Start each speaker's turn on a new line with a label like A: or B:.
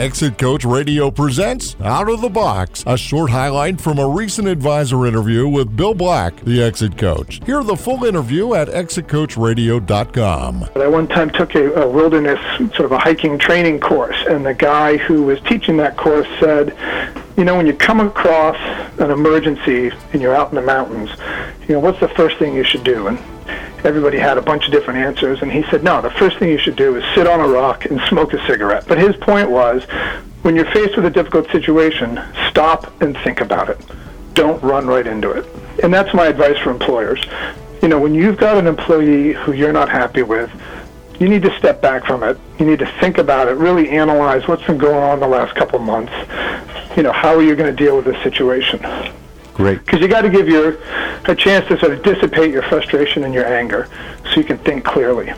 A: Exit Coach Radio presents Out of the Box, a short highlight from a recent advisor interview with Bill Black, the Exit Coach. Hear the full interview at exitcoachradio.com.
B: I one time took a, a wilderness, sort of a hiking training course, and the guy who was teaching that course said, you know, when you come across an emergency and you're out in the mountains, you know, what's the first thing you should do? And everybody had a bunch of different answers, and he said, no, the first thing you should do is sit on a rock and smoke a cigarette. But his point was, when you're faced with a difficult situation, stop and think about it. Don't run right into it. And that's my advice for employers. You know, when you've got an employee who you're not happy with, you need to step back from it. You need to think about it, really analyze what's been going on the last couple months. You know, how are you going to deal with this situation?
C: Great.
B: Because you got to give your a chance to sort of dissipate your frustration and your anger, so you can think clearly.